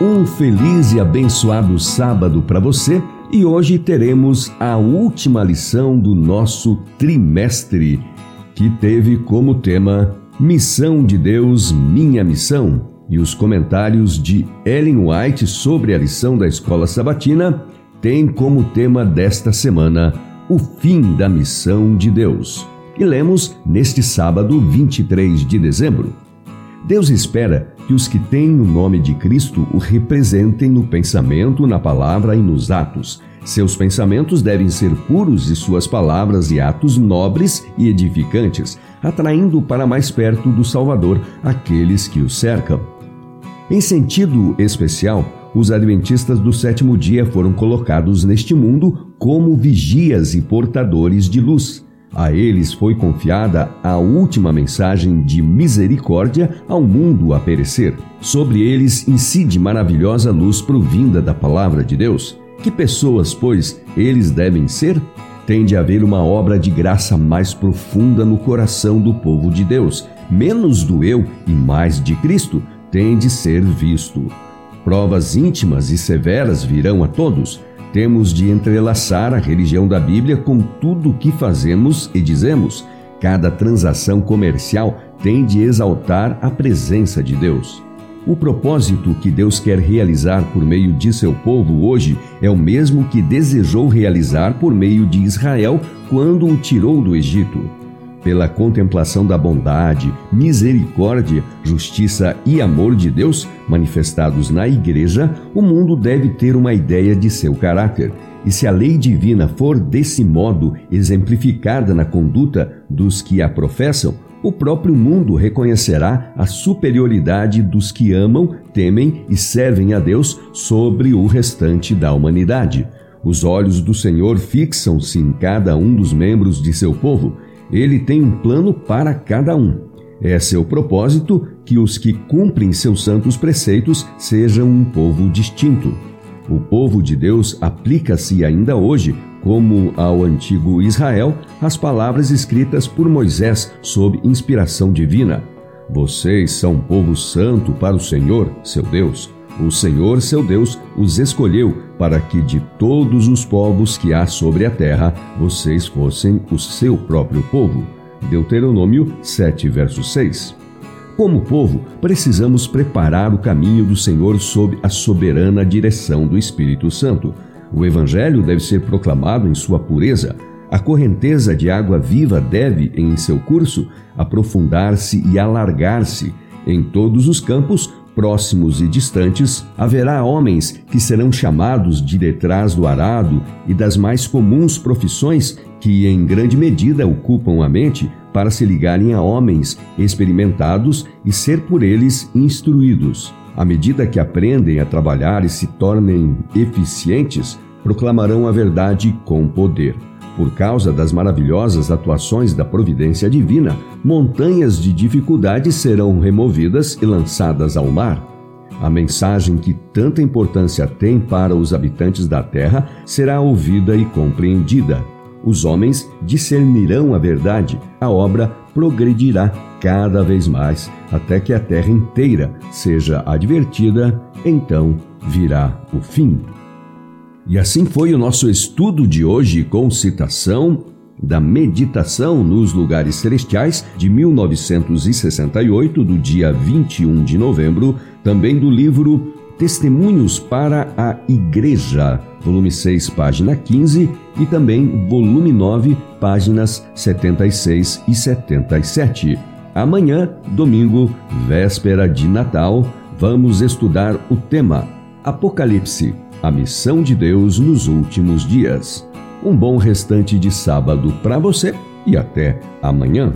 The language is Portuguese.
Um feliz e abençoado sábado para você e hoje teremos a última lição do nosso trimestre, que teve como tema Missão de Deus, Minha Missão. E os comentários de Ellen White sobre a lição da escola sabatina têm como tema desta semana o fim da missão de Deus. E lemos neste sábado, 23 de dezembro. Deus espera que os que têm o nome de Cristo o representem no pensamento, na palavra e nos atos. Seus pensamentos devem ser puros e suas palavras e atos nobres e edificantes, atraindo para mais perto do Salvador aqueles que o cercam. Em sentido especial, os adventistas do sétimo dia foram colocados neste mundo como vigias e portadores de luz. A eles foi confiada a última mensagem de misericórdia ao mundo a perecer. Sobre eles incide maravilhosa luz provinda da palavra de Deus. Que pessoas, pois, eles devem ser? Tem de haver uma obra de graça mais profunda no coração do povo de Deus. Menos do eu e mais de Cristo tem de ser visto. Provas íntimas e severas virão a todos temos de entrelaçar a religião da Bíblia com tudo o que fazemos e dizemos. Cada transação comercial tem de exaltar a presença de Deus. O propósito que Deus quer realizar por meio de seu povo hoje é o mesmo que desejou realizar por meio de Israel quando o tirou do Egito pela contemplação da bondade, misericórdia, justiça e amor de Deus manifestados na Igreja, o mundo deve ter uma ideia de seu caráter. E se a lei divina for desse modo exemplificada na conduta dos que a professam, o próprio mundo reconhecerá a superioridade dos que amam, temem e servem a Deus sobre o restante da humanidade. Os olhos do Senhor fixam-se em cada um dos membros de seu povo ele tem um plano para cada um. É seu propósito que os que cumprem seus santos preceitos sejam um povo distinto. O povo de Deus aplica-se ainda hoje, como ao antigo Israel, as palavras escritas por Moisés sob inspiração divina. Vocês são povo santo para o Senhor, seu Deus. O Senhor, seu Deus, os escolheu para que de todos os povos que há sobre a terra, vocês fossem o seu próprio povo. Deuteronômio 7, verso 6. Como povo, precisamos preparar o caminho do Senhor sob a soberana direção do Espírito Santo. O Evangelho deve ser proclamado em sua pureza. A correnteza de água viva deve, em seu curso, aprofundar-se e alargar-se. Em todos os campos, próximos e distantes, haverá homens que serão chamados de detrás do arado e das mais comuns profissões que, em grande medida, ocupam a mente para se ligarem a homens experimentados e ser por eles instruídos. À medida que aprendem a trabalhar e se tornem eficientes, proclamarão a verdade com poder. Por causa das maravilhosas atuações da providência divina, montanhas de dificuldades serão removidas e lançadas ao mar. A mensagem que tanta importância tem para os habitantes da terra será ouvida e compreendida. Os homens discernirão a verdade, a obra progredirá cada vez mais, até que a terra inteira seja advertida, então virá o fim. E assim foi o nosso estudo de hoje com citação da Meditação nos Lugares Celestiais de 1968, do dia 21 de novembro, também do livro Testemunhos para a Igreja, volume 6, página 15, e também volume 9, páginas 76 e 77. Amanhã, domingo, véspera de Natal, vamos estudar o tema Apocalipse a missão de Deus nos últimos dias. Um bom restante de sábado para você e até amanhã.